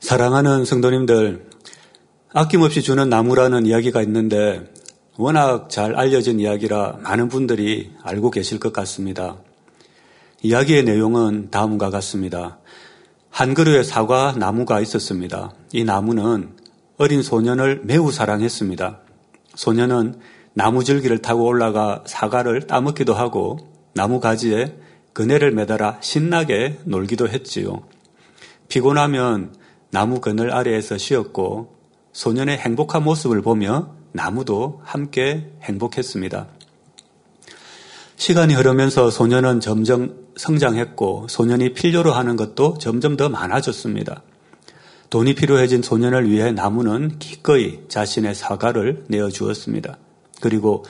사랑하는 성도님들, 아낌없이 주는 나무라는 이야기가 있는데 워낙 잘 알려진 이야기라 많은 분들이 알고 계실 것 같습니다. 이야기의 내용은 다음과 같습니다. 한 그루의 사과 나무가 있었습니다. 이 나무는 어린 소년을 매우 사랑했습니다. 소년은 나무 줄기를 타고 올라가 사과를 따먹기도 하고 나무 가지에 그네를 매달아 신나게 놀기도 했지요. 피곤하면 나무 그늘 아래에서 쉬었고 소년의 행복한 모습을 보며 나무도 함께 행복했습니다. 시간이 흐르면서 소년은 점점 성장했고 소년이 필요로 하는 것도 점점 더 많아졌습니다. 돈이 필요해진 소년을 위해 나무는 기꺼이 자신의 사과를 내어주었습니다. 그리고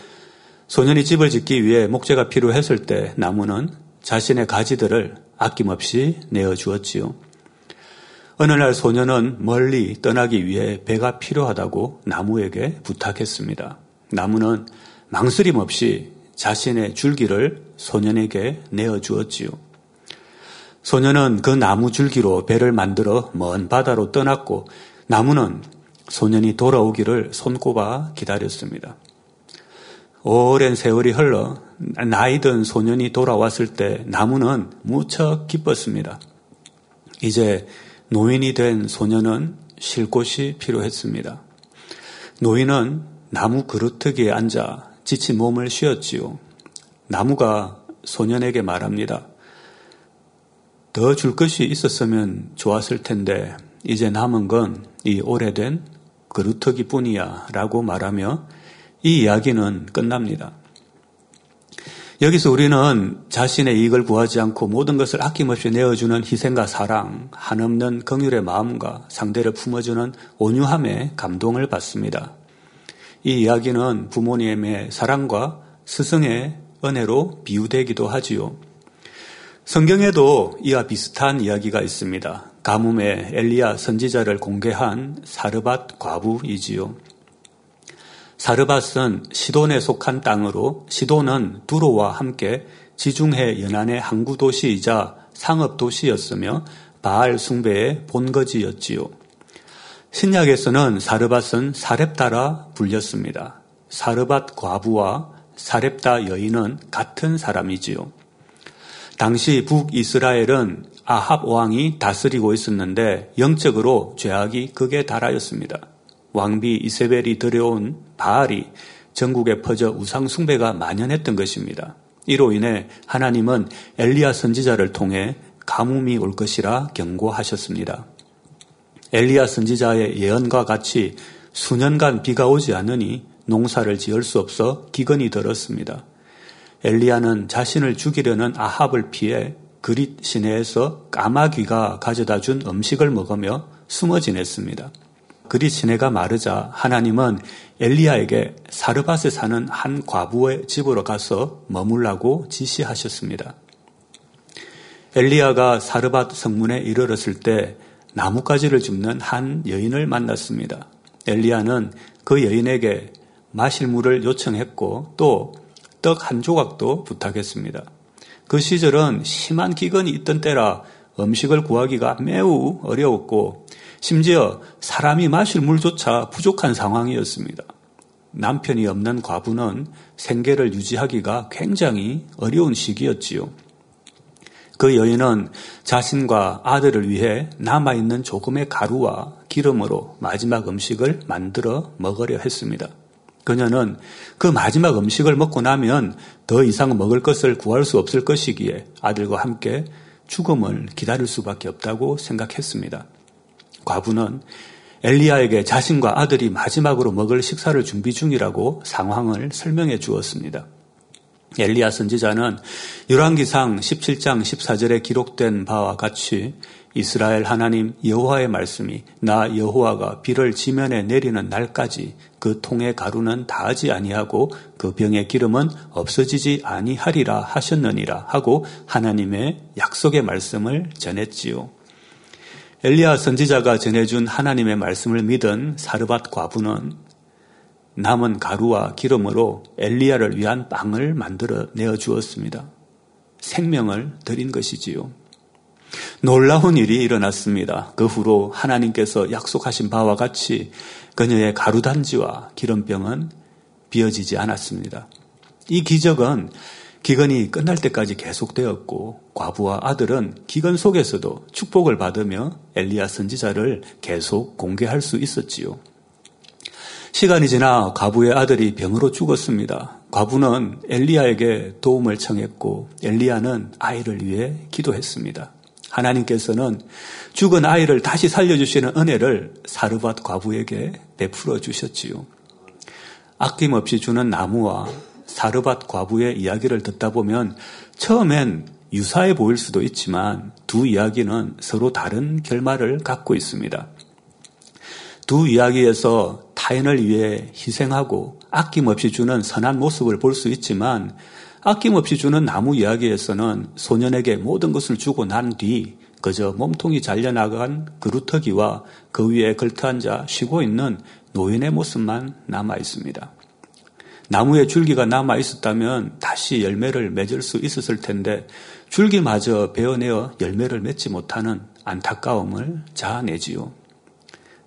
소년이 집을 짓기 위해 목재가 필요했을 때 나무는 자신의 가지들을 아낌없이 내어주었지요. 어느 날 소년은 멀리 떠나기 위해 배가 필요하다고 나무에게 부탁했습니다. 나무는 망설임 없이 자신의 줄기를 소년에게 내어주었지요. 소년은 그 나무 줄기로 배를 만들어 먼 바다로 떠났고 나무는 소년이 돌아오기를 손꼽아 기다렸습니다. 오랜 세월이 흘러 나이든 소년이 돌아왔을 때 나무는 무척 기뻤습니다. 이제 노인이 된 소년은 쉴 곳이 필요했습니다. 노인은 나무 그루터기에 앉아 지친 몸을 쉬었지요. 나무가 소년에게 말합니다. 더 줄 것이 있었으면 좋았을 텐데 이제 남은 건 이 오래된 그루터기 뿐이야 라고 말하며 이 이야기는 끝납니다. 여기서 우리는 자신의 이익을 구하지 않고 모든 것을 아낌없이 내어주는 희생과 사랑, 한없는 긍휼의 마음과 상대를 품어주는 온유함에 감동을 받습니다. 이 이야기는 부모님의 사랑과 스승의 은혜로 비유되기도 하지요. 성경에도 이와 비슷한 이야기가 있습니다. 가뭄에 엘리야 선지자를 공개한 사르밧 과부이지요. 사르밧은 시돈에 속한 땅으로 시돈은 두로와 함께 지중해 연안의 항구 도시이자 상업 도시였으며 바알 숭배의 본거지였지요. 신약에서는 사르밧은 사렙다라 불렸습니다. 사르밧 과부와 사렙다 여인은 같은 사람이지요. 당시 북이스라엘은 아합 왕이 다스리고 있었는데 영적으로 죄악이 극에 달하였습니다. 왕비 이세벨이 들여온 바알이 전국에 퍼져 우상 숭배가 만연했던 것입니다. 이로 인해 하나님은 엘리야 선지자를 통해 가뭄이 올 것이라 경고하셨습니다. 엘리야 선지자의 예언과 같이 수년간 비가 오지 않으니 농사를 지을 수 없어 기근이 들었습니다. 엘리야는 자신을 죽이려는 아합을 피해 그릿 시내에서 까마귀가 가져다 준 음식을 먹으며 숨어 지냈습니다. 그리 시내가 마르자 하나님은 엘리야에게 사르밧에 사는 한 과부의 집으로 가서 머물라고 지시하셨습니다. 엘리야가 사르밧 성문에 이르렀을 때 나뭇가지를 줍는 한 여인을 만났습니다. 엘리야는 그 여인에게 마실 물을 요청했고 또 떡 한 조각도 부탁했습니다. 그 시절은 심한 기근이 있던 때라 음식을 구하기가 매우 어려웠고 심지어 사람이 마실 물조차 부족한 상황이었습니다. 남편이 없는 과부는 생계를 유지하기가 굉장히 어려운 시기였지요. 그 여인은 자신과 아들을 위해 남아있는 조금의 가루와 기름으로 마지막 음식을 만들어 먹으려 했습니다. 그녀는 그 마지막 음식을 먹고 나면 더 이상 먹을 것을 구할 수 없을 것이기에 아들과 함께 죽음을 기다릴 수밖에 없다고 생각했습니다. 과부는 엘리야에게 자신과 아들이 마지막으로 먹을 식사를 준비 중이라고 상황을 설명해 주었습니다. 엘리야 선지자는 열왕기상 17장 14절에 기록된 바와 같이 이스라엘 하나님 여호와의 말씀이 나 여호와가 비를 지면에 내리는 날까지 그 통의 가루는 다하지 아니하고 그 병의 기름은 없어지지 아니하리라 하셨느니라 하고 하나님의 약속의 말씀을 전했지요. 엘리야 선지자가 전해준 하나님의 말씀을 믿은 사르밧 과부는 남은 가루와 기름으로 엘리야를 위한 빵을 만들어 내어 주었습니다. 생명을 드린 것이지요. 놀라운 일이 일어났습니다. 그 후로 하나님께서 약속하신 바와 같이 그녀의 가루단지와 기름병은 비어지지 않았습니다. 이 기적은 기근이 끝날 때까지 계속되었고 과부와 아들은 기근 속에서도 축복을 받으며 엘리야 선지자를 계속 공개할 수 있었지요. 시간이 지나 과부의 아들이 병으로 죽었습니다. 과부는 엘리야에게 도움을 청했고 엘리야는 아이를 위해 기도했습니다. 하나님께서는 죽은 아이를 다시 살려주시는 은혜를 사르밧 과부에게 베풀어 주셨지요. 아낌없이 주는 나무와 사르밧 과부의 이야기를 듣다 보면 처음엔 유사해 보일 수도 있지만 두 이야기는 서로 다른 결말을 갖고 있습니다. 두 이야기에서 타인을 위해 희생하고 아낌없이 주는 선한 모습을 볼 수 있지만 아낌없이 주는 나무 이야기에서는 소년에게 모든 것을 주고 난 뒤 그저 몸통이 잘려나간 그루터기와 그 위에 걸터앉아 쉬고 있는 노인의 모습만 남아 있습니다. 나무에 줄기가 남아 있었다면 다시 열매를 맺을 수 있었을 텐데 줄기마저 베어내어 열매를 맺지 못하는 안타까움을 자아내지요.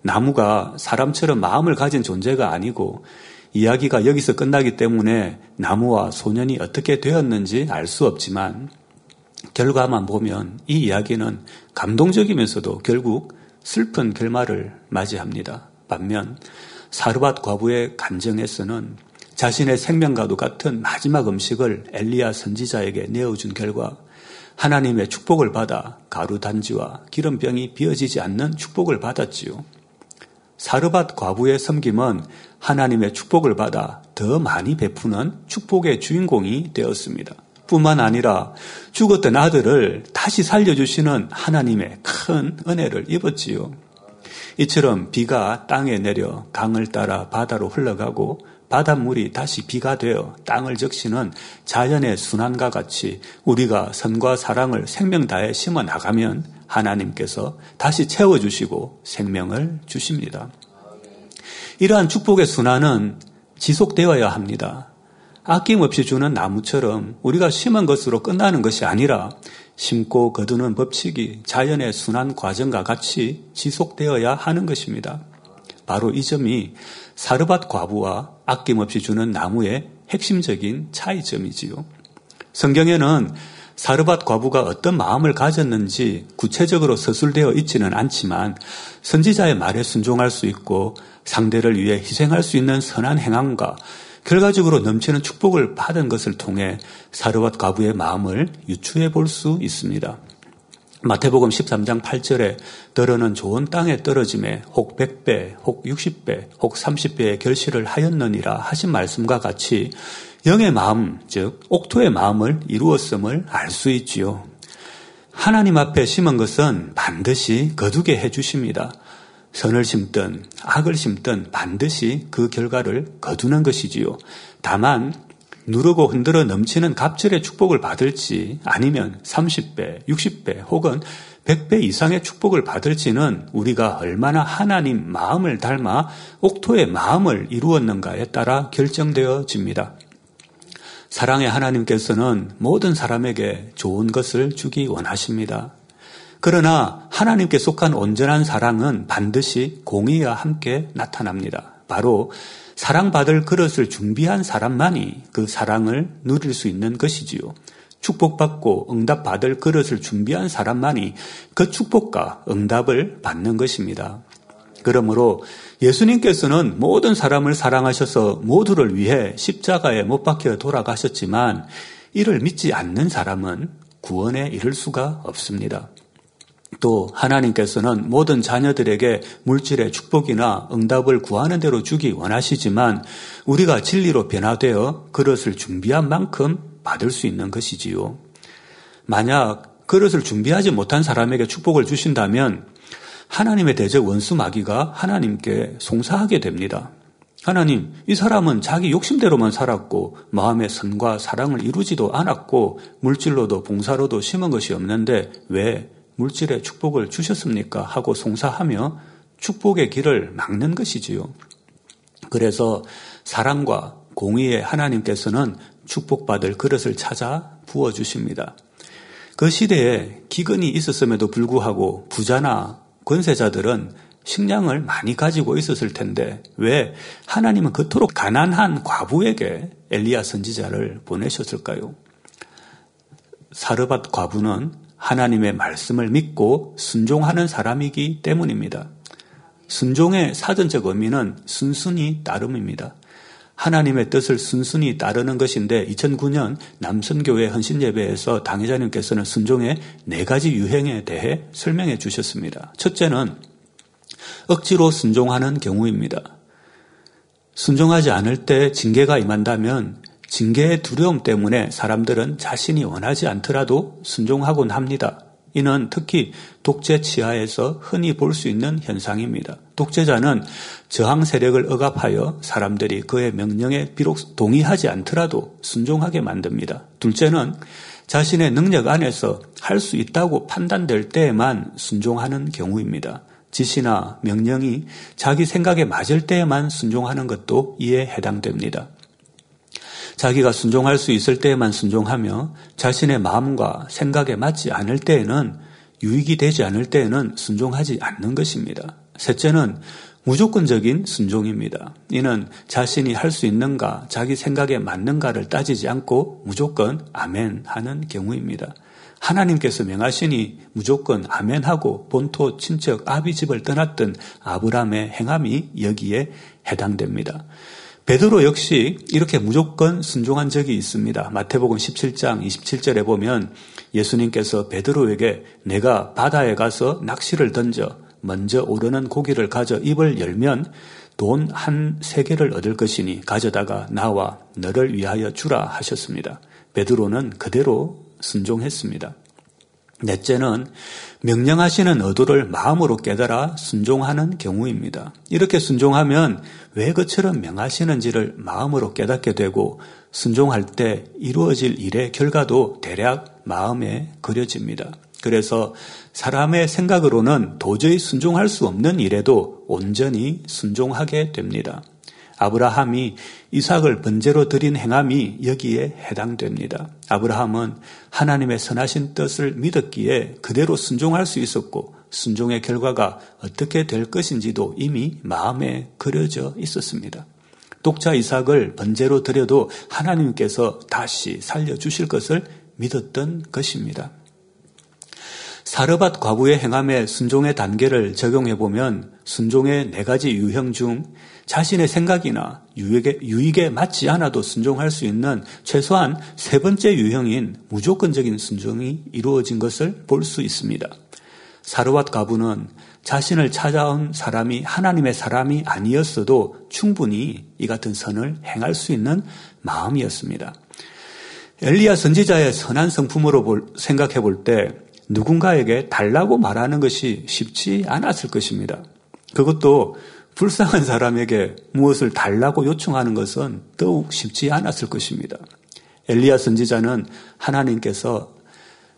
나무가 사람처럼 마음을 가진 존재가 아니고 이야기가 여기서 끝나기 때문에 나무와 소년이 어떻게 되었는지 알 수 없지만 결과만 보면 이 이야기는 감동적이면서도 결국 슬픈 결말을 맞이합니다. 반면 사르밧 과부의 간정에서는 자신의 생명과도 같은 마지막 음식을 엘리야 선지자에게 내어준 결과 하나님의 축복을 받아 가루 단지와 기름병이 비어지지 않는 축복을 받았지요. 사르밧 과부의 섬김은 하나님의 축복을 받아 더 많이 베푸는 축복의 주인공이 되었습니다. 뿐만 아니라 죽었던 아들을 다시 살려주시는 하나님의 큰 은혜를 입었지요. 이처럼 비가 땅에 내려 강을 따라 바다로 흘러가고 바닷물이 다시 비가 되어 땅을 적시는 자연의 순환과 같이 우리가 선과 사랑을 생명 다해 심어 나가면 하나님께서 다시 채워주시고 생명을 주십니다. 이러한 축복의 순환은 지속되어야 합니다. 아낌없이 주는 나무처럼 우리가 심은 것으로 끝나는 것이 아니라 심고 거두는 법칙이 자연의 순환 과정과 같이 지속되어야 하는 것입니다. 바로 이 점이 사르밧 과부와 아낌없이 주는 나무의 핵심적인 차이점이지요. 성경에는 사르밧 과부가 어떤 마음을 가졌는지 구체적으로 서술되어 있지는 않지만 선지자의 말에 순종할 수 있고 상대를 위해 희생할 수 있는 선한 행함과 결과적으로 넘치는 축복을 받은 것을 통해 사르밧 과부의 마음을 유추해 볼 수 있습니다. 마태복음 13장 8절에 더러는 좋은 땅에 떨어짐에 혹 100배, 혹 60배, 혹 30배의 결실을 하였느니라 하신 말씀과 같이 영의 마음, 즉 옥토의 마음을 이루었음을 알 수 있지요. 하나님 앞에 심은 것은 반드시 거두게 해 주십니다. 선을 심든 악을 심든 반드시 그 결과를 거두는 것이지요. 다만 누르고 흔들어 넘치는 갑절의 축복을 받을지 아니면 30배, 60배 혹은 100배 이상의 축복을 받을지는 우리가 얼마나 하나님 마음을 닮아 옥토의 마음을 이루었는가에 따라 결정되어집니다. 사랑의 하나님께서는 모든 사람에게 좋은 것을 주기 원하십니다. 그러나 하나님께 속한 온전한 사랑은 반드시 공의와 함께 나타납니다. 바로 사랑받을 그릇을 준비한 사람만이 그 사랑을 누릴 수 있는 것이지요. 축복받고 응답받을 그릇을 준비한 사람만이 그 축복과 응답을 받는 것입니다. 그러므로 예수님께서는 모든 사람을 사랑하셔서 모두를 위해 십자가에 못 박혀 돌아가셨지만 이를 믿지 않는 사람은 구원에 이를 수가 없습니다. 또 하나님께서는 모든 자녀들에게 물질의 축복이나 응답을 구하는 대로 주기 원하시지만 우리가 진리로 변화되어 그릇을 준비한 만큼 받을 수 있는 것이지요. 만약 그릇을 준비하지 못한 사람에게 축복을 주신다면 하나님의 대적 원수 마귀가 하나님께 송사하게 됩니다. 하나님, 이 사람은 자기 욕심대로만 살았고 마음의 선과 사랑을 이루지도 않았고 물질로도 봉사로도 심은 것이 없는데 왜 물질의 축복을 주셨습니까? 하고 송사하며 축복의 길을 막는 것이지요. 그래서 사랑과 공의의 하나님께서는 축복받을 그릇을 찾아 부어주십니다. 그 시대에 기근이 있었음에도 불구하고 부자나 권세자들은 식량을 많이 가지고 있었을 텐데 왜 하나님은 그토록 가난한 과부에게 엘리야 선지자를 보내셨을까요? 사르밧 과부는 하나님의 말씀을 믿고 순종하는 사람이기 때문입니다. 순종의 사전적 의미는 순순히 따름입니다. 하나님의 뜻을 순순히 따르는 것인데 2009년 남선교회 헌신예배에서 당회자님께서는 순종의 네 가지 유행에 대해 설명해 주셨습니다. 첫째는 억지로 순종하는 경우입니다. 순종하지 않을 때 징계가 임한다면 징계의 두려움 때문에 사람들은 자신이 원하지 않더라도 순종하곤 합니다. 이는 특히 독재 치하에서 흔히 볼 수 있는 현상입니다. 독재자는 저항 세력을 억압하여 사람들이 그의 명령에 비록 동의하지 않더라도 순종하게 만듭니다. 둘째는 자신의 능력 안에서 할 수 있다고 판단될 때에만 순종하는 경우입니다. 지시나 명령이 자기 생각에 맞을 때에만 순종하는 것도 이에 해당됩니다. 자기가 순종할 수 있을 때에만 순종하며 자신의 마음과 생각에 맞지 않을 때에는 유익이 되지 않을 때에는 순종하지 않는 것입니다. 셋째는 무조건적인 순종입니다. 이는 자신이 할 수 있는가, 자기 생각에 맞는가를 따지지 않고 무조건 아멘 하는 경우입니다. 하나님께서 명하시니 무조건 아멘하고 본토 친척 아비 집을 떠났던 아브람의 행함이 여기에 해당됩니다. 베드로 역시 이렇게 무조건 순종한 적이 있습니다. 마태복음 17장 27절에 보면 예수님께서 베드로에게 내가 바다에 가서 낚시를 던져 먼저 오르는 고기를 가져 입을 열면 돈 한 세 개를 얻을 것이니 가져다가 나와 너를 위하여 주라 하셨습니다. 베드로는 그대로 순종했습니다. 넷째는 명령하시는 의도를 마음으로 깨달아 순종하는 경우입니다. 이렇게 순종하면 왜 그처럼 명하시는지를 마음으로 깨닫게 되고 순종할 때 이루어질 일의 결과도 대략 마음에 그려집니다. 그래서 사람의 생각으로는 도저히 순종할 수 없는 일에도 온전히 순종하게 됩니다. 아브라함이 이삭을 번제로 드린 행함이 여기에 해당됩니다. 아브라함은 하나님의 선하신 뜻을 믿었기에 그대로 순종할 수 있었고 순종의 결과가 어떻게 될 것인지도 이미 마음에 그려져 있었습니다. 독자 이삭을 번제로 드려도 하나님께서 다시 살려주실 것을 믿었던 것입니다. 사르밧 과부의 행함의 순종의 단계를 적용해 보면 순종의 네 가지 유형 중 자신의 생각이나 유익에, 유익에 맞지 않아도 순종할 수 있는 최소한 세 번째 유형인 무조건적인 순종이 이루어진 것을 볼 수 있습니다. 사르밧 가부는 자신을 찾아온 사람이 하나님의 사람이 아니었어도 충분히 이 같은 선을 행할 수 있는 마음이었습니다. 엘리야 선지자의 선한 성품으로 볼, 생각해 볼 때 누군가에게 달라고 말하는 것이 쉽지 않았을 것입니다. 그것도 불쌍한 사람에게 무엇을 달라고 요청하는 것은 더욱 쉽지 않았을 것입니다. 엘리야 선지자는 하나님께서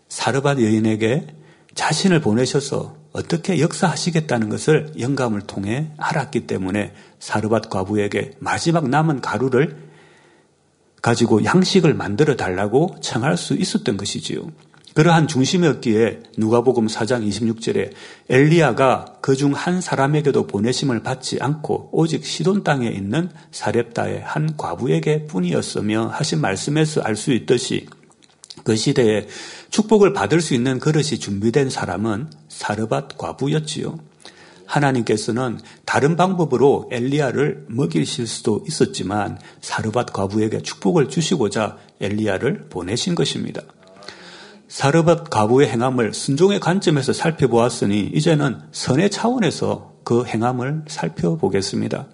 사르밧 여인에게 자신을 보내셔서 어떻게 역사하시겠다는 것을 영감을 통해 알았기 때문에 사르밧 과부에게 마지막 남은 가루를 가지고 양식을 만들어 달라고 청할 수 있었던 것이지요. 그러한 중심이었기에 누가복음 4장 26절에 엘리야가 그 중 한 사람에게도 보내심을 받지 않고 오직 시돈 땅에 있는 사렙다의 한 과부에게 뿐이었으며 하신 말씀에서 알 수 있듯이 그 시대에 축복을 받을 수 있는 그릇이 준비된 사람은 사르밧 과부였지요. 하나님께서는 다른 방법으로 엘리야를 먹이실 수도 있었지만 사르밧 과부에게 축복을 주시고자 엘리야를 보내신 것입니다. 사르밧 가부의 행함을 순종의 관점에서 살펴보았으니 이제는 선의 차원에서 그 행함을 살펴보겠습니다.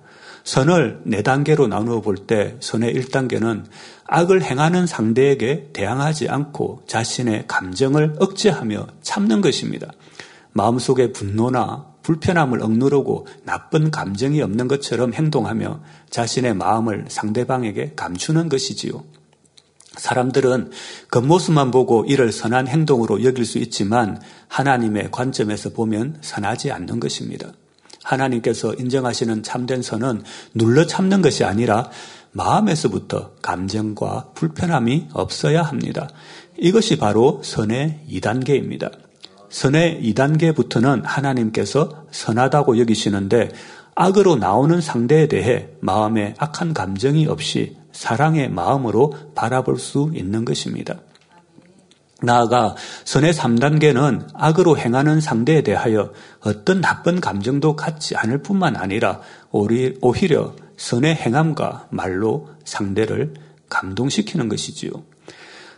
선을 네 단계로 나누어 볼 때 선의 1단계는 악을 행하는 상대에게 대항하지 않고 자신의 감정을 억제하며 참는 것입니다. 마음속에 분노나 불편함을 억누르고 나쁜 감정이 없는 것처럼 행동하며 자신의 마음을 상대방에게 감추는 것이지요. 사람들은 겉모습만 보고 이를 선한 행동으로 여길 수 있지만 하나님의 관점에서 보면 선하지 않는 것입니다. 하나님께서 인정하시는 참된 선은 눌러 참는 것이 아니라 마음에서부터 감정과 불편함이 없어야 합니다. 이것이 바로 선의 2단계입니다. 선의 2단계부터는 하나님께서 선하다고 여기시는데 악으로 나오는 상대에 대해 마음에 악한 감정이 없이 사랑의 마음으로 바라볼 수 있는 것입니다. 나아가 선의 3단계는 악으로 행하는 상대에 대하여 어떤 나쁜 감정도 갖지 않을 뿐만 아니라 오히려 선의 행함과 말로 상대를 감동시키는 것이지요.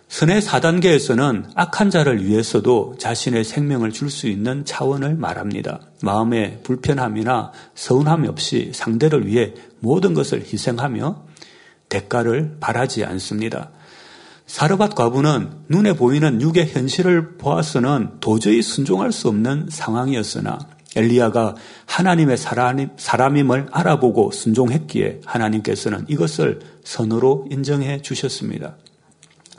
선의 4단계에서는 악한 자를 위해서도 자신의 생명을 줄 수 있는 차원을 말합니다. 마음의 불편함이나 서운함이 없이 상대를 위해 모든 것을 희생하며 대가를 바라지 않습니다. 사르밧 과부는 눈에 보이는 육의 현실을 보아서는 도저히 순종할 수 없는 상황이었으나 엘리야가 하나님의 사람 임을 알아보고 순종했기에 하나님께서는 이것을 선으로 인정해 주셨습니다.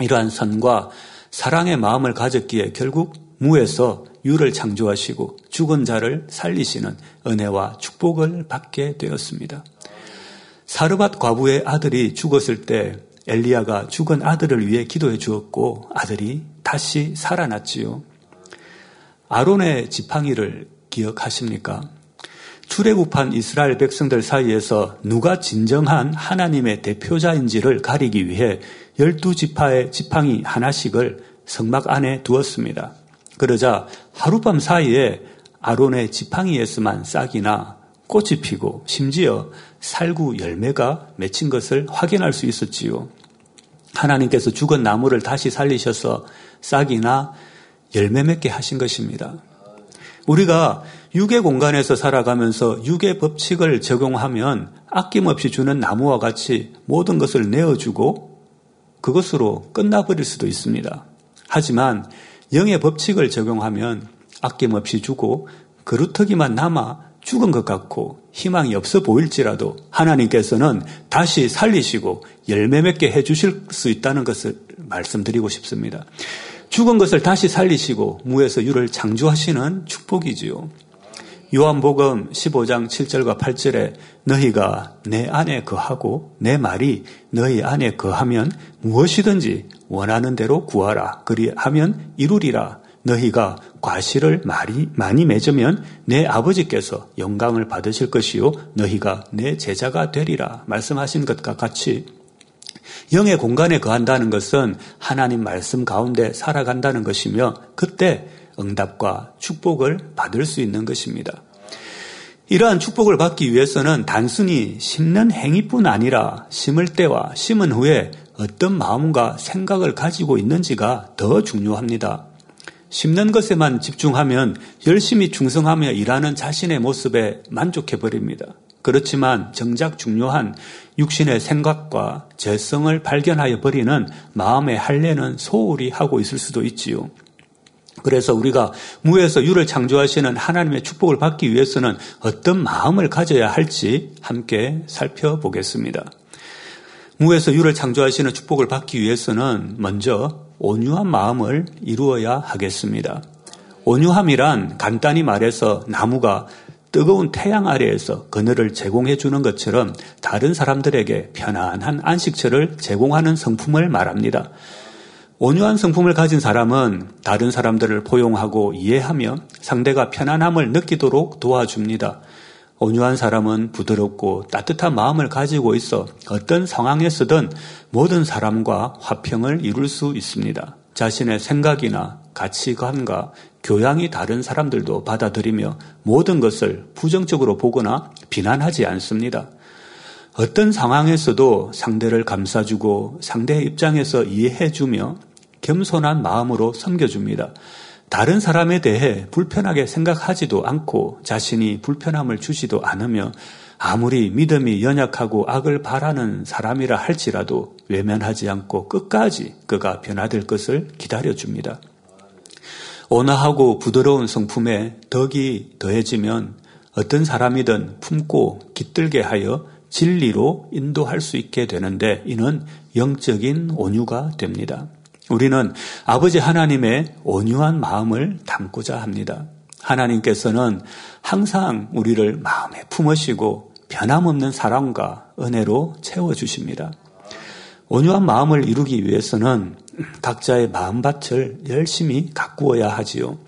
이러한 선과 사랑의 마음을 가졌기에 결국 무에서 유를 창조하시고 죽은 자를 살리시는 은혜와 축복을 받게 되었습니다. 사르밧 과부의 아들이 죽었을 때 엘리야가 죽은 아들을 위해 기도해 주었고 아들이 다시 살아났지요. 아론의 지팡이를 기억하십니까? 출애굽한 이스라엘 백성들 사이에서 누가 진정한 하나님의 대표자인지를 가리기 위해 열두 지파의 지팡이 하나씩을 성막 안에 두었습니다. 그러자 하룻밤 사이에 아론의 지팡이에서만 싹이나 꽃이 피고 심지어 살구 열매가 맺힌 것을 확인할 수 있었지요. 하나님께서 죽은 나무를 다시 살리셔서 싹이나 열매 맺게 하신 것입니다. 우리가 육의 공간에서 살아가면서 육의 법칙을 적용하면 아낌없이 주는 나무와 같이 모든 것을 내어주고 그것으로 끝나버릴 수도 있습니다. 하지만 영의 법칙을 적용하면 아낌없이 주고 그루터기만 남아 죽은 것 같고 희망이 없어 보일지라도 하나님께서는 다시 살리시고 열매 맺게 해주실 수 있다는 것을 말씀드리고 싶습니다. 죽은 것을 다시 살리시고 무에서 유를 창조하시는 축복이지요. 요한복음 15장 7절과 8절에 너희가 내 안에 거하고 내 말이 너희 안에 거하면 무엇이든지 원하는 대로 구하라. 그리하면 이루리라. 너희가 과실을 많이, 많이 맺으면 내 아버지께서 영광을 받으실 것이요. 너희가 내 제자가 되리라. 말씀하신 것과 같이 영의 공간에 거한다는 것은 하나님 말씀 가운데 살아간다는 것이며 그때 응답과 축복을 받을 수 있는 것입니다. 이러한 축복을 받기 위해서는 단순히 심는 행위뿐 아니라 심을 때와 심은 후에 어떤 마음과 생각을 가지고 있는지가 더 중요합니다. 심는 것에만 집중하면 열심히 충성하며 일하는 자신의 모습에 만족해 버립니다. 그렇지만 정작 중요한 육신의 생각과 재성을 발견하여 버리는 마음의 할례는 소홀히 하고 있을 수도 있지요. 그래서 우리가 무에서 유를 창조하시는 하나님의 축복을 받기 위해서는 어떤 마음을 가져야 할지 함께 살펴보겠습니다. 무에서 유를 창조하시는 축복을 받기 위해서는 먼저 온유한 마음을 이루어야 하겠습니다. 온유함이란 간단히 말해서 나무가 뜨거운 태양 아래에서 그늘을 제공해 주는 것처럼 다른 사람들에게 편안한 안식처를 제공하는 성품을 말합니다. 온유한 성품을 가진 사람은 다른 사람들을 포용하고 이해하며 상대가 편안함을 느끼도록 도와줍니다. 온유한 사람은 부드럽고 따뜻한 마음을 가지고 있어 어떤 상황에서든 모든 사람과 화평을 이룰 수 있습니다. 자신의 생각이나 가치관과 교양이 다른 사람들도 받아들이며 모든 것을 부정적으로 보거나 비난하지 않습니다. 어떤 상황에서도 상대를 감싸주고 상대의 입장에서 이해해주며 겸손한 마음으로 섬겨줍니다. 다른 사람에 대해 불편하게 생각하지도 않고 자신이 불편함을 주지도 않으며 아무리 믿음이 연약하고 악을 바라는 사람이라 할지라도 외면하지 않고 끝까지 그가 변화될 것을 기다려줍니다. 온화하고 부드러운 성품에 덕이 더해지면 어떤 사람이든 품고 깃들게 하여 진리로 인도할 수 있게 되는데 이는 영적인 온유가 됩니다. 우리는 아버지 하나님의 온유한 마음을 담고자 합니다. 하나님께서는 항상 우리를 마음에 품으시고 변함없는 사랑과 은혜로 채워주십니다. 온유한 마음을 이루기 위해서는 각자의 마음밭을 열심히 가꾸어야 하지요.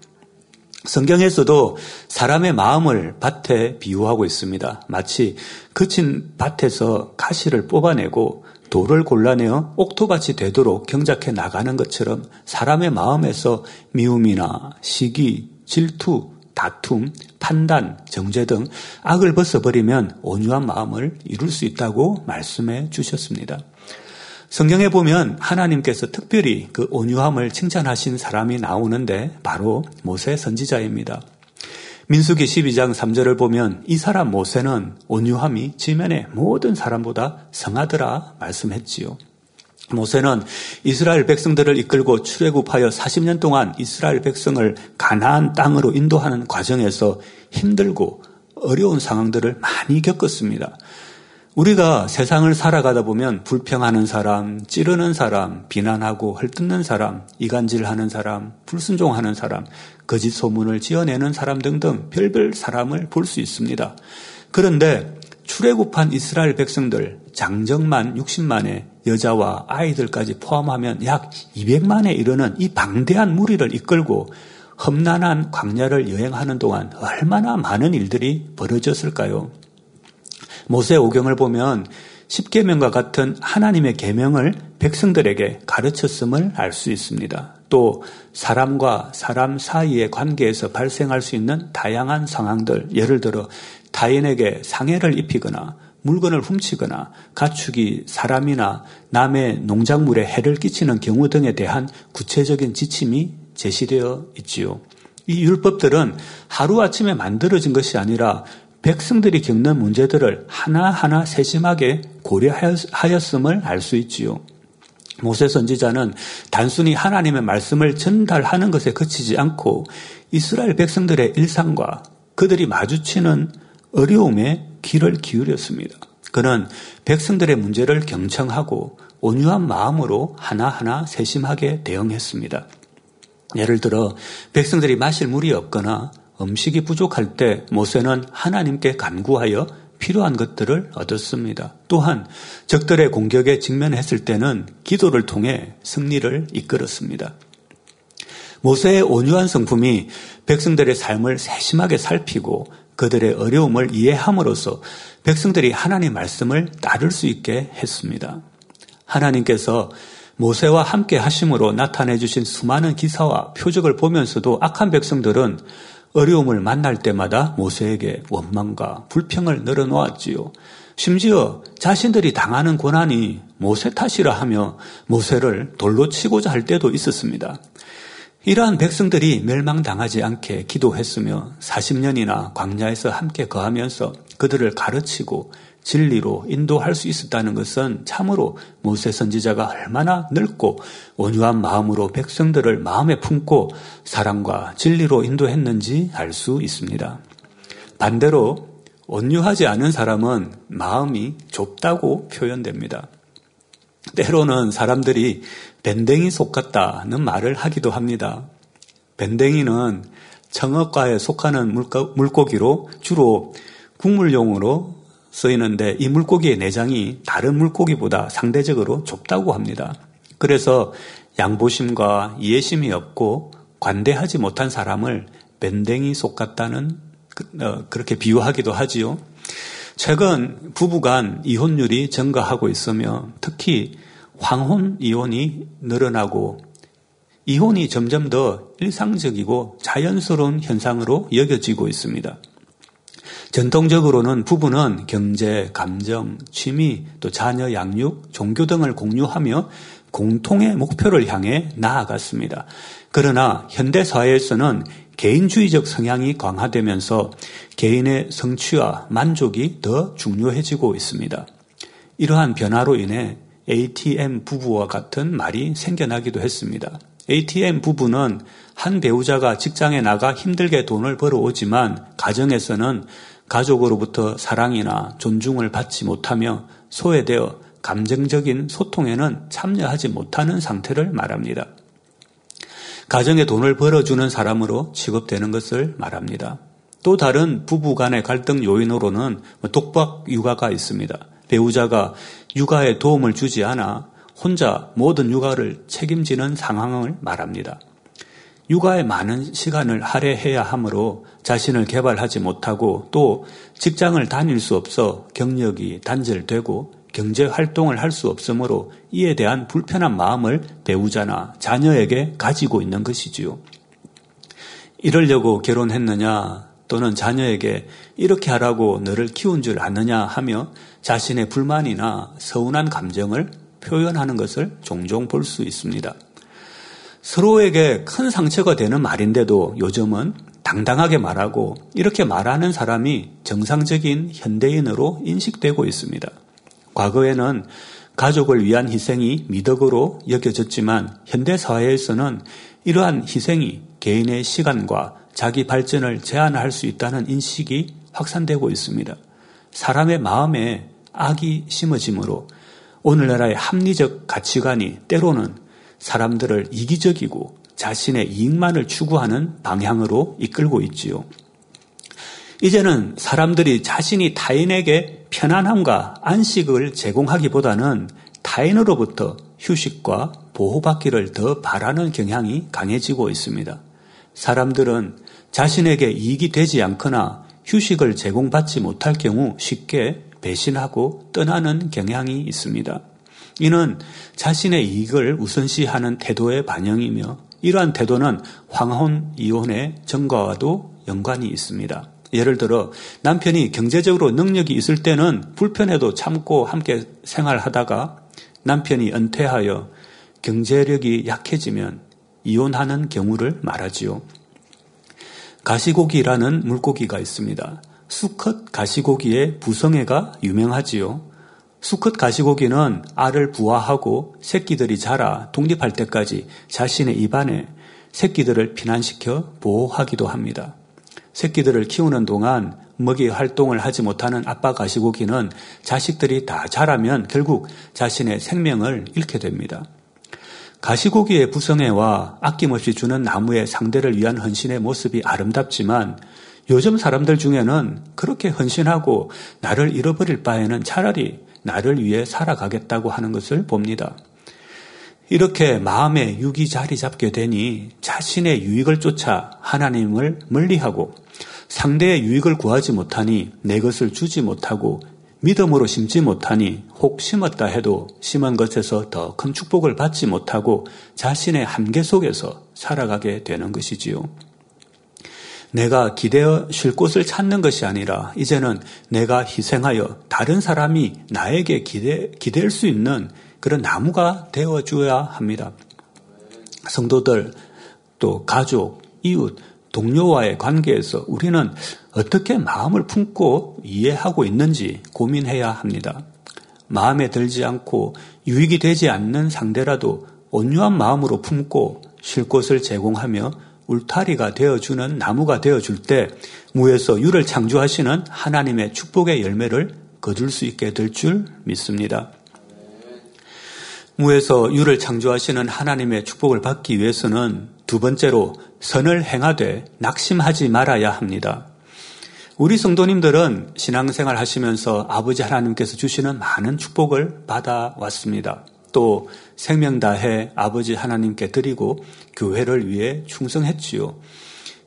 성경에서도 사람의 마음을 밭에 비유하고 있습니다. 마치 그친 밭에서 가시를 뽑아내고 돌을 골라내어 옥토밭이 되도록 경작해 나가는 것처럼 사람의 마음에서 미움이나 시기, 질투, 다툼, 판단, 정죄 등 악을 벗어버리면 온유한 마음을 이룰 수 있다고 말씀해 주셨습니다. 성경에 보면 하나님께서 특별히 그 온유함을 칭찬하신 사람이 나오는데 바로 모세 선지자입니다. 민수기 12장 3절을 보면 이 사람 모세는 온유함이 지면의 모든 사람보다 성하더라 말씀했지요. 모세는 이스라엘 백성들을 이끌고 출애굽하여 40년 동안 이스라엘 백성을 가나안 땅으로 인도하는 과정에서 힘들고 어려운 상황들을 많이 겪었습니다. 우리가 세상을 살아가다 보면 불평하는 사람, 찌르는 사람, 비난하고 헐뜯는 사람, 이간질하는 사람, 불순종하는 사람, 거짓 소문을 지어내는 사람 등등 별별 사람을 볼 수 있습니다. 그런데 출애굽한 이스라엘 백성들 장정만 60만의 여자와 아이들까지 포함하면 약 200만에 이르는 이 방대한 무리를 이끌고 험난한 광야를 여행하는 동안 얼마나 많은 일들이 벌어졌을까요? 모세 오경을 보면 십계명과 같은 하나님의 계명을 백성들에게 가르쳤음을 알 수 있습니다. 또 사람과 사람 사이의 관계에서 발생할 수 있는 다양한 상황들, 예를 들어 타인에게 상해를 입히거나 물건을 훔치거나 가축이 사람이나 남의 농작물에 해를 끼치는 경우 등에 대한 구체적인 지침이 제시되어 있지요. 이 율법들은 하루아침에 만들어진 것이 아니라 백성들이 겪는 문제들을 하나하나 세심하게 고려하였음을 알 수 있지요. 모세 선지자는 단순히 하나님의 말씀을 전달하는 것에 그치지 않고 이스라엘 백성들의 일상과 그들이 마주치는 어려움에 귀를 기울였습니다. 그는 백성들의 문제를 경청하고 온유한 마음으로 하나하나 세심하게 대응했습니다. 예를 들어 백성들이 마실 물이 없거나 음식이 부족할 때 모세는 하나님께 간구하여 필요한 것들을 얻었습니다. 또한 적들의 공격에 직면했을 때는 기도를 통해 승리를 이끌었습니다. 모세의 온유한 성품이 백성들의 삶을 세심하게 살피고 그들의 어려움을 이해함으로써 백성들이 하나님의 말씀을 따를 수 있게 했습니다. 하나님께서 모세와 함께 하심으로 나타내 주신 수많은 기사와 표적을 보면서도 악한 백성들은 어려움을 만날 때마다 모세에게 원망과 불평을 늘어놓았지요. 심지어 자신들이 당하는 고난이 모세 탓이라 하며 모세를 돌로 치고자 할 때도 있었습니다. 이러한 백성들이 멸망당하지 않게 기도했으며 40년이나 광야에서 함께 거하면서 그들을 가르치고 진리로 인도할 수 있었다는 것은 참으로 모세 선지자가 얼마나 넓고 온유한 마음으로 백성들을 마음에 품고 사랑과 진리로 인도했는지 알 수 있습니다. 반대로 온유하지 않은 사람은 마음이 좁다고 표현됩니다. 때로는 사람들이 밴댕이 속 같다는 말을 하기도 합니다. 밴댕이는 청어과에 속하는 물고기로 주로 국물용으로 쓰이는데 이 물고기의 내장이 다른 물고기보다 상대적으로 좁다고 합니다. 그래서 양보심과 이해심이 없고 관대하지 못한 사람을 밴댕이 속 같다는 그, 어, 그렇게 비유하기도 하지요. 최근 부부간 이혼율이 증가하고 있으며 특히 황혼 이혼이 늘어나고 이혼이 점점 더 일상적이고 자연스러운 현상으로 여겨지고 있습니다. 전통적으로는 부부는 경제, 감정, 취미, 또 자녀 양육, 종교 등을 공유하며 공통의 목표를 향해 나아갔습니다. 그러나 현대 사회에서는 개인주의적 성향이 강화되면서 개인의 성취와 만족이 더 중요해지고 있습니다. 이러한 변화로 인해 ATM 부부와 같은 말이 생겨나기도 했습니다. ATM 부부는 한 배우자가 직장에 나가 힘들게 돈을 벌어오지만 가정에서는 가족으로부터 사랑이나 존중을 받지 못하며 소외되어 감정적인 소통에는 참여하지 못하는 상태를 말합니다. 가정에 돈을 벌어주는 사람으로 취급되는 것을 말합니다. 또 다른 부부 간의 갈등 요인으로는 독박 육아가 있습니다. 배우자가 육아에 도움을 주지 않아 혼자 모든 육아를 책임지는 상황을 말합니다. 육아에 많은 시간을 할애해야 하므로 자신을 개발하지 못하고 또 직장을 다닐 수 없어 경력이 단절되고 경제 활동을 할 수 없으므로 이에 대한 불편한 마음을 배우자나 자녀에게 가지고 있는 것이지요. 이러려고 결혼했느냐 또는 자녀에게 이렇게 하라고 너를 키운 줄 아느냐 하며 자신의 불만이나 서운한 감정을 표현하는 것을 종종 볼 수 있습니다. 서로에게 큰 상처가 되는 말인데도 요즘은 당당하게 말하고 이렇게 말하는 사람이 정상적인 현대인으로 인식되고 있습니다. 과거에는 가족을 위한 희생이 미덕으로 여겨졌지만 현대 사회에서는 이러한 희생이 개인의 시간과 자기 발전을 제한할 수 있다는 인식이 확산되고 있습니다. 사람의 마음에 악이 심어지므로 오늘날의 합리적 가치관이 때로는 사람들을 이기적이고 자신의 이익만을 추구하는 방향으로 이끌고 있지요. 이제는 사람들이 자신이 타인에게 편안함과 안식을 제공하기보다는 타인으로부터 휴식과 보호받기를 더 바라는 경향이 강해지고 있습니다. 사람들은 자신에게 이익이 되지 않거나 휴식을 제공받지 못할 경우 쉽게 배신하고 떠나는 경향이 있습니다. 이는 자신의 이익을 우선시하는 태도의 반영이며 이러한 태도는 황혼 이혼의 증가와도 연관이 있습니다. 예를 들어 남편이 경제적으로 능력이 있을 때는 불편해도 참고 함께 생활하다가 남편이 은퇴하여 경제력이 약해지면 이혼하는 경우를 말하지요. 가시고기라는 물고기가 있습니다. 수컷 가시고기의 부성애가 유명하지요. 수컷 가시고기는 알을 부화하고 새끼들이 자라 독립할 때까지 자신의 입안에 새끼들을 피난시켜 보호하기도 합니다. 새끼들을 키우는 동안 먹이 활동을 하지 못하는 아빠 가시고기는 자식들이 다 자라면 결국 자신의 생명을 잃게 됩니다. 가시고기의 부성애와 아낌없이 주는 나무의 상대를 위한 헌신의 모습이 아름답지만 요즘 사람들 중에는 그렇게 헌신하고 나를 잃어버릴 바에는 차라리 나를 위해 살아가겠다고 하는 것을 봅니다. 이렇게 마음에 육이 자리 잡게 되니 자신의 유익을 쫓아 하나님을 멀리하고 상대의 유익을 구하지 못하니 내 것을 주지 못하고 믿음으로 심지 못하니 혹 심었다 해도 심은 것에서 더 큰 축복을 받지 못하고 자신의 한계 속에서 살아가게 되는 것이지요. 내가 기대어 쉴 곳을 찾는 것이 아니라 이제는 내가 희생하여 다른 사람이 나에게 기대, 기댈 수 있는 그런 나무가 되어 주어야 합니다. 성도들, 또 가족, 이웃, 동료와의 관계에서 우리는 어떻게 마음을 품고 이해하고 있는지 고민해야 합니다. 마음에 들지 않고 유익이 되지 않는 상대라도 온유한 마음으로 품고 쉴 곳을 제공하며 울타리가 되어주는 나무가 되어줄 때 무에서 유를 창조하시는 하나님의 축복의 열매를 거둘 수 있게 될 줄 믿습니다. 무에서 유를 창조하시는 하나님의 축복을 받기 위해서는 두 번째로 선을 행하되 낙심하지 말아야 합니다. 우리 성도님들은 신앙생활 하시면서 아버지 하나님께서 주시는 많은 축복을 받아왔습니다. 또 생명 다해 아버지 하나님께 드리고 교회를 위해 충성했지요.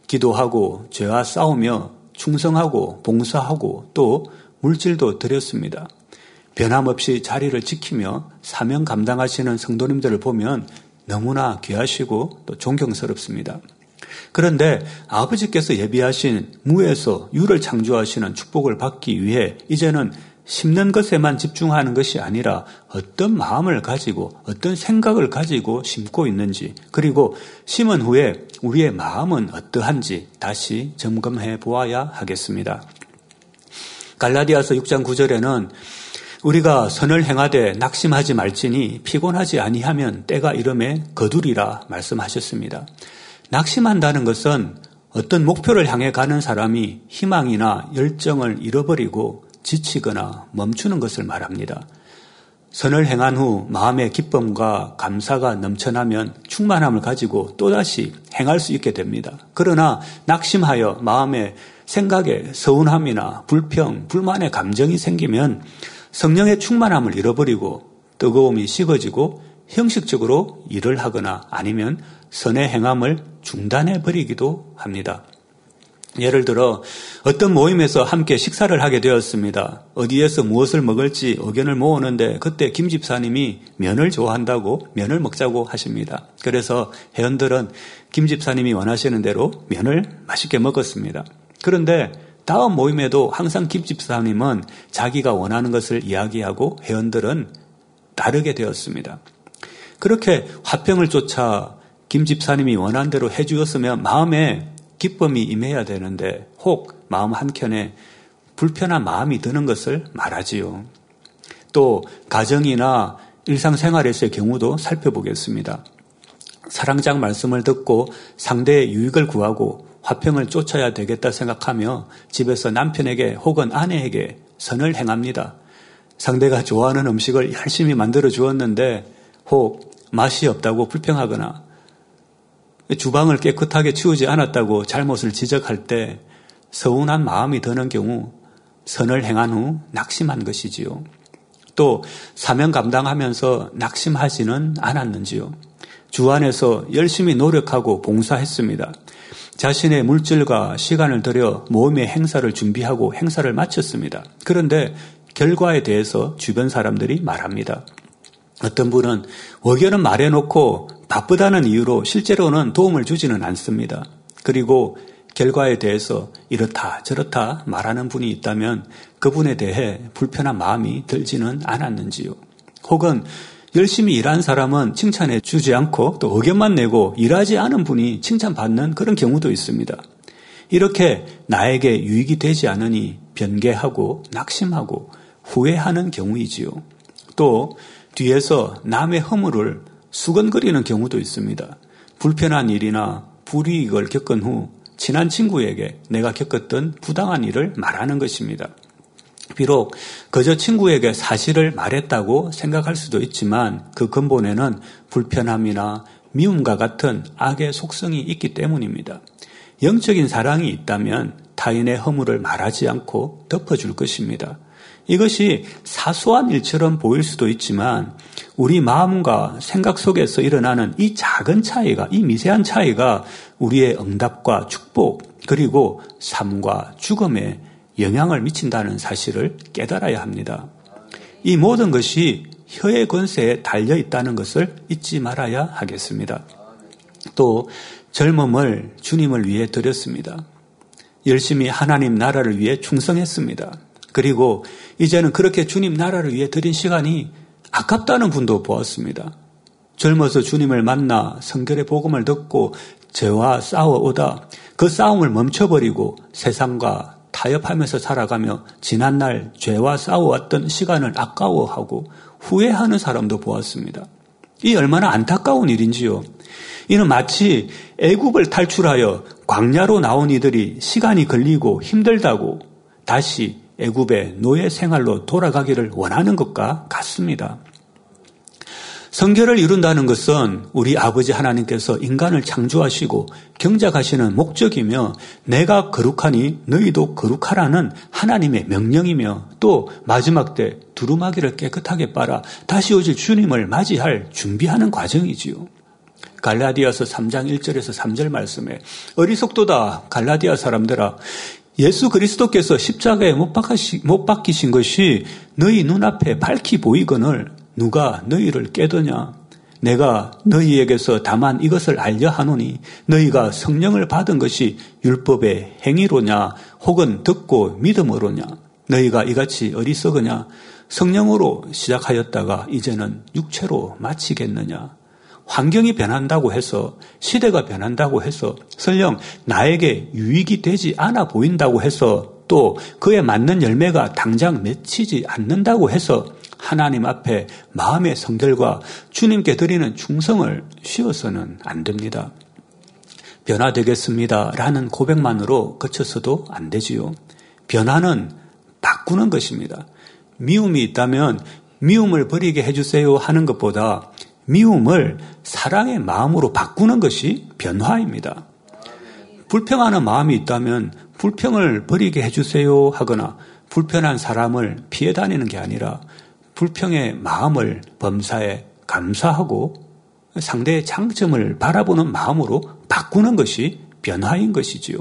기도하고 죄와 싸우며 충성하고 봉사하고 또 물질도 드렸습니다. 변함없이 자리를 지키며 사명 감당하시는 성도님들을 보면 너무나 귀하시고 또 존경스럽습니다. 그런데 아버지께서 예비하신 무에서 유를 창조하시는 축복을 받기 위해 이제는 심는 것에만 집중하는 것이 아니라 어떤 마음을 가지고 어떤 생각을 가지고 심고 있는지 그리고 심은 후에 우리의 마음은 어떠한지 다시 점검해 보아야 하겠습니다. 갈라디아서 6장 9절에는 우리가 선을 행하되 낙심하지 말지니 피곤하지 아니하면 때가 이름에 거두리라 말씀하셨습니다. 낙심한다는 것은 어떤 목표를 향해 가는 사람이 희망이나 열정을 잃어버리고 지치거나 멈추는 것을 말합니다. 선을 행한 후 마음의 기쁨과 감사가 넘쳐나면 충만함을 가지고 또다시 행할 수 있게 됩니다. 그러나 낙심하여 마음의 생각에 서운함이나 불평, 불만의 감정이 생기면 성령의 충만함을 잃어버리고 뜨거움이 식어지고 형식적으로 일을 하거나 아니면 선의 행함을 중단해 버리기도 합니다. 예를 들어 어떤 모임에서 함께 식사를 하게 되었습니다. 어디에서 무엇을 먹을지 의견을 모으는데 그때 김 집사님이 면을 좋아한다고 면을 먹자고 하십니다. 그래서 회원들은 김 집사님이 원하시는 대로 면을 맛있게 먹었습니다. 그런데 다음 모임에도 항상 김 집사님은 자기가 원하는 것을 이야기하고 회원들은 따르게 되었습니다. 그렇게 화평을 쫓아 김 집사님이 원한 대로 해주었으면 마음에 기쁨이 임해야 되는데 혹 마음 한켠에 불편한 마음이 드는 것을 말하지요. 또 가정이나 일상생활에서의 경우도 살펴보겠습니다. 사랑장 말씀을 듣고 상대의 유익을 구하고 화평을 쫓아야 되겠다 생각하며 집에서 남편에게 혹은 아내에게 선을 행합니다. 상대가 좋아하는 음식을 열심히 만들어 주었는데 혹 맛이 없다고 불평하거나 주방을 깨끗하게 치우지 않았다고 잘못을 지적할 때 서운한 마음이 드는 경우 선을 행한 후 낙심한 것이지요. 또 사명 감당하면서 낙심하지는 않았는지요. 주 안에서 열심히 노력하고 봉사했습니다. 자신의 물질과 시간을 들여 모임의 행사를 준비하고 행사를 마쳤습니다. 그런데 결과에 대해서 주변 사람들이 말합니다. 어떤 분은 의견은 말해놓고 바쁘다는 이유로 실제로는 도움을 주지는 않습니다. 그리고 결과에 대해서 이렇다 저렇다 말하는 분이 있다면 그분에 대해 불편한 마음이 들지는 않았는지요. 혹은 열심히 일한 사람은 칭찬해 주지 않고 또 의견만 내고 일하지 않은 분이 칭찬받는 그런 경우도 있습니다. 이렇게 나에게 유익이 되지 않으니 변개하고 낙심하고 후회하는 경우이지요. 또 뒤에서 남의 허물을 수건거리는 경우도 있습니다. 불편한 일이나 불이익을 겪은 후 친한 친구에게 내가 겪었던 부당한 일을 말하는 것입니다. 비록 그저 친구에게 사실을 말했다고 생각할 수도 있지만 그 근본에는 불편함이나 미움과 같은 악의 속성이 있기 때문입니다. 영적인 사랑이 있다면 타인의 허물을 말하지 않고 덮어줄 것입니다. 이것이 사소한 일처럼 보일 수도 있지만 우리 마음과 생각 속에서 일어나는 이 작은 차이가, 이 미세한 차이가 우리의 응답과 축복, 그리고 삶과 죽음에 영향을 미친다는 사실을 깨달아야 합니다. 이 모든 것이 혀의 권세에 달려 있다는 것을 잊지 말아야 하겠습니다. 또 젊음을 주님을 위해 드렸습니다. 열심히 하나님 나라를 위해 충성했습니다. 그리고 이제는 그렇게 주님 나라를 위해 드린 시간이 아깝다는 분도 보았습니다. 젊어서 주님을 만나 성결의 복음을 듣고 죄와 싸워오다 그 싸움을 멈춰버리고 세상과 타협하면서 살아가며 지난날 죄와 싸워왔던 시간을 아까워하고 후회하는 사람도 보았습니다. 이 얼마나 안타까운 일인지요. 이는 마치 애굽을 탈출하여 광야로 나온 이들이 시간이 걸리고 힘들다고 다시 애굽의 노예 생활로 돌아가기를 원하는 것과 같습니다. 성결을 이룬다는 것은 우리 아버지 하나님께서 인간을 창조하시고 경작하시는 목적이며 내가 거룩하니 너희도 거룩하라는 하나님의 명령이며 또 마지막 때 두루마기를 깨끗하게 빨아 다시 오실 주님을 맞이할 준비하는 과정이지요. 갈라디아서 3장 1절에서 3절 말씀에 어리석도다 갈라디아 사람들아 예수 그리스도께서 십자가에 못, 박히신, 못 박히신 것이 너희 눈앞에 밝히 보이거늘 누가 너희를 깨더냐? 내가 너희에게서 다만 이것을 알려 하노니 너희가 성령을 받은 것이 율법의 행위로냐? 혹은 듣고 믿음으로냐? 너희가 이같이 어리석으냐? 성령으로 시작하였다가 이제는 육체로 마치겠느냐 환경이 변한다고 해서 시대가 변한다고 해서 설령 나에게 유익이 되지 않아 보인다고 해서 또 그에 맞는 열매가 당장 맺히지 않는다고 해서 하나님 앞에 마음의 성결과 주님께 드리는 충성을 쉬어서는 안 됩니다. 변화되겠습니다. 라는 고백만으로 그쳐서도 안 되지요. 변화는 바꾸는 것입니다. 미움이 있다면 미움을 버리게 해주세요 하는 것보다 미움을 사랑의 마음으로 바꾸는 것이 변화입니다. 불평하는 마음이 있다면 불평을 버리게 해주세요 하거나 불편한 사람을 피해 다니는 게 아니라 불평의 마음을 범사에 감사하고 상대의 장점을 바라보는 마음으로 바꾸는 것이 변화인 것이지요.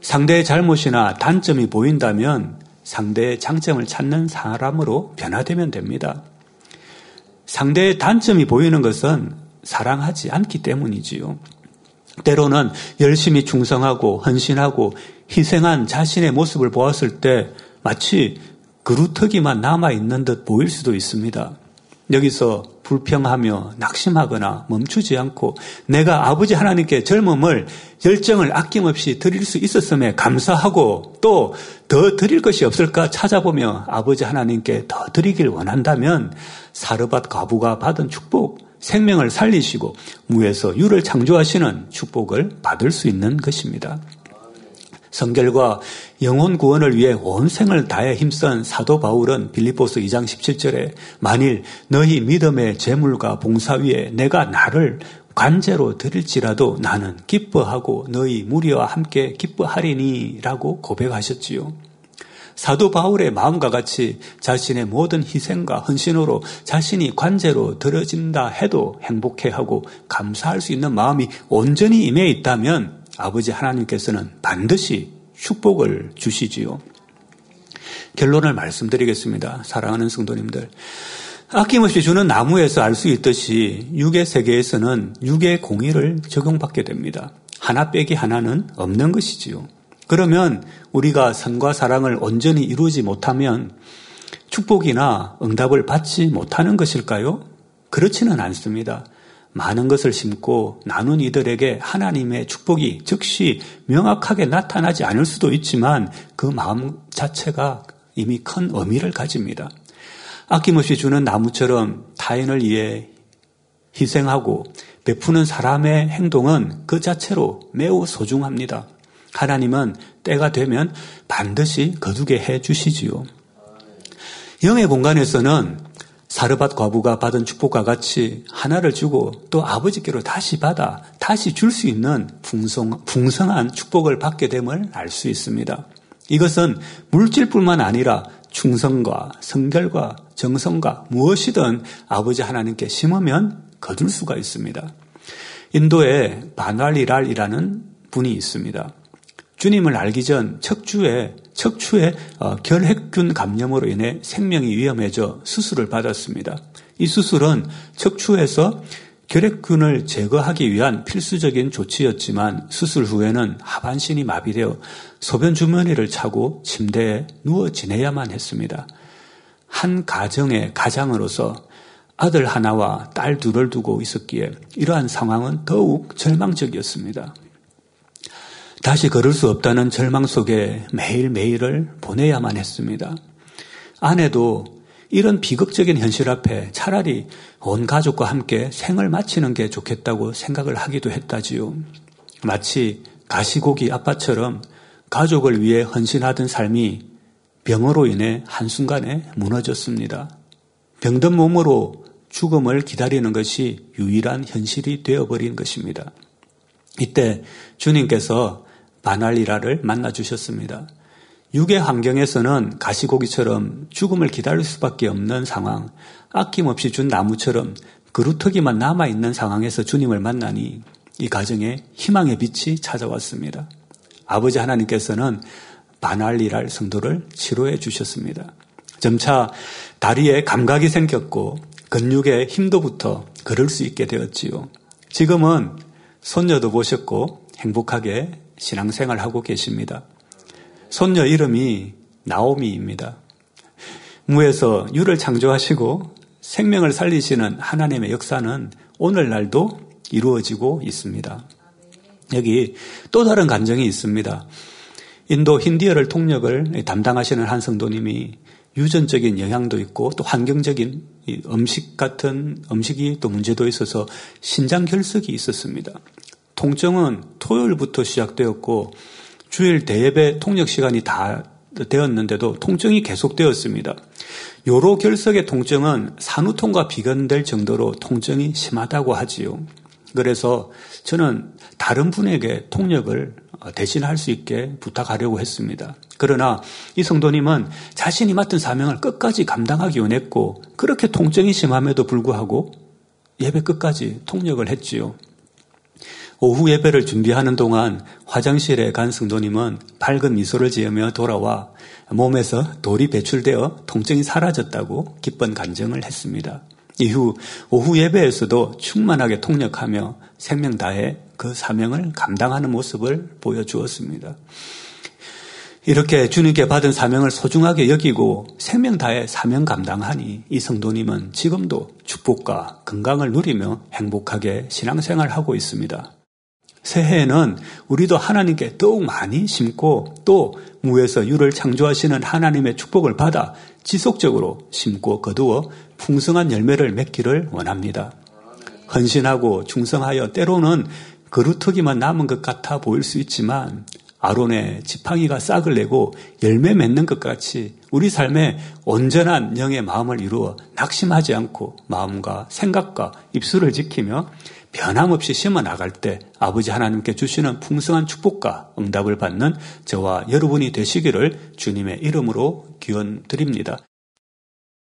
상대의 잘못이나 단점이 보인다면 상대의 장점을 찾는 사람으로 변화되면 됩니다. 상대의 단점이 보이는 것은 사랑하지 않기 때문이지요. 때로는 열심히 충성하고 헌신하고 희생한 자신의 모습을 보았을 때 마치 그루터기만 남아있는 듯 보일 수도 있습니다. 여기서 불평하며 낙심하거나 멈추지 않고 내가 아버지 하나님께 젊음을 열정을 아낌없이 드릴 수 있었음에 감사하고 또 더 드릴 것이 없을까 찾아보며 아버지 하나님께 더 드리길 원한다면 사르밧 과부가 받은 축복, 생명을 살리시고 무에서 유를 창조하시는 축복을 받을 수 있는 것입니다. 성결과 영혼 구원을 위해 온 생을 다해 힘쓴 사도 바울은 빌립보스 2장 17절에 만일 너희 믿음의 재물과 봉사 위에 내가 나를 관제로 드릴지라도 나는 기뻐하고 너희 무리와 함께 기뻐하리니라고 고백하셨지요. 사도 바울의 마음과 같이 자신의 모든 희생과 헌신으로 자신이 관제로 들어진다 해도 행복해하고 감사할 수 있는 마음이 온전히 임해 있다면 아버지 하나님께서는 반드시 축복을 주시지요. 결론을 말씀드리겠습니다. 사랑하는 성도님들. 아낌없이 주는 나무에서 알 수 있듯이 육의 세계에서는 육의 공의를 적용받게 됩니다. 하나 빼기 하나는 없는 것이지요. 그러면 우리가 선과 사랑을 온전히 이루지 못하면 축복이나 응답을 받지 못하는 것일까요? 그렇지는 않습니다. 많은 것을 심고 나눈 이들에게 하나님의 축복이 즉시 명확하게 나타나지 않을 수도 있지만 그 마음 자체가 이미 큰 의미를 가집니다. 아낌없이 주는 나무처럼 타인을 위해 희생하고 베푸는 사람의 행동은 그 자체로 매우 소중합니다. 하나님은 때가 되면 반드시 거두게 해 주시지요. 영의 공간에서는 사르밧 과부가 받은 축복과 같이 하나를 주고 또 아버지께로 다시 받아 다시 줄 수 있는 풍성, 풍성한 축복을 받게 됨을 알 수 있습니다. 이것은 물질뿐만 아니라 충성과 성결과 정성과 무엇이든 아버지 하나님께 심으면 거둘 수가 있습니다. 인도에 바날리랄이라는 분이 있습니다. 주님을 알기 전 척추에 척추에 어, 결핵균 감염으로 인해 생명이 위험해져 수술을 받았습니다. 이 수술은 척추에서 결핵균을 제거하기 위한 필수적인 조치였지만 수술 후에는 하반신이 마비되어 소변 주머니를 차고 침대에 누워 지내야만 했습니다. 한 가정의 가장으로서 아들 하나와 딸 둘을 두고 있었기에 이러한 상황은 더욱 절망적이었습니다. 다시 걸을 수 없다는 절망 속에 매일매일을 보내야만 했습니다. 아내도 이런 비극적인 현실 앞에 차라리 온 가족과 함께 생을 마치는 게 좋겠다고 생각을 하기도 했다지요. 마치 가시고기 아빠처럼 가족을 위해 헌신하던 삶이 병으로 인해 한순간에 무너졌습니다. 병든 몸으로 죽음을 기다리는 것이 유일한 현실이 되어버린 것입니다. 이때 주님께서 바날리라를 만나 주셨습니다. 육의 환경에서는 가시고기처럼 죽음을 기다릴 수밖에 없는 상황, 아낌없이 준 나무처럼 그루터기만 남아있는 상황에서 주님을 만나니 이 가정에 희망의 빛이 찾아왔습니다. 아버지 하나님께서는 바날리랄 성도를 치료해 주셨습니다. 점차 다리에 감각이 생겼고 근육에 힘도 붙어 걸을 수 있게 되었지요. 지금은 손녀도 보셨고 행복하게 신앙생활 하고 계십니다. 손녀 이름이 나오미입니다. 무에서 유를 창조하시고 생명을 살리시는 하나님의 역사는 오늘날도 이루어지고 있습니다. 여기 또 다른 감정이 있습니다. 인도 힌디어를 통역을 담당하시는 한 성도님이 유전적인 영향도 있고 또 환경적인 음식 같은 음식이 또 문제도 있어서 신장 결석이 있었습니다. 통증은 토요일부터 시작되었고 주일 대예배 통역 시간이 다 되었는데도 통증이 계속되었습니다. 요로 결석의 통증은 산후통과 비견될 정도로 통증이 심하다고 하지요. 그래서 저는 다른 분에게 통역을 대신할 수 있게 부탁하려고 했습니다. 그러나 이 성도님은 자신이 맡은 사명을 끝까지 감당하기 원했고 그렇게 통증이 심함에도 불구하고 예배 끝까지 통역을 했지요. 오후 예배를 준비하는 동안 화장실에 간 성도님은 밝은 미소를 지으며 돌아와 몸에서 돌이 배출되어 통증이 사라졌다고 기쁜 간증을 했습니다. 이후 오후 예배에서도 충만하게 통역하며 생명 다해 그 사명을 감당하는 모습을 보여주었습니다. 이렇게 주님께 받은 사명을 소중하게 여기고 생명 다해 사명 감당하니 이 성도님은 지금도 축복과 건강을 누리며 행복하게 신앙생활하고 있습니다. 새해에는 우리도 하나님께 더욱 많이 심고 또 무에서 유를 창조하시는 하나님의 축복을 받아 지속적으로 심고 거두어 풍성한 열매를 맺기를 원합니다. 헌신하고 충성하여 때로는 그루터기만 남은 것 같아 보일 수 있지만 아론의 지팡이가 싹을 내고 열매 맺는 것 같이 우리 삶에 온전한 영의 마음을 이루어 낙심하지 않고 마음과 생각과 입술을 지키며 변함없이 심어 나갈 때 아버지 하나님께 주시는 풍성한 축복과 응답을 받는 저와 여러분이 되시기를 주님의 이름으로 기원 드립니다.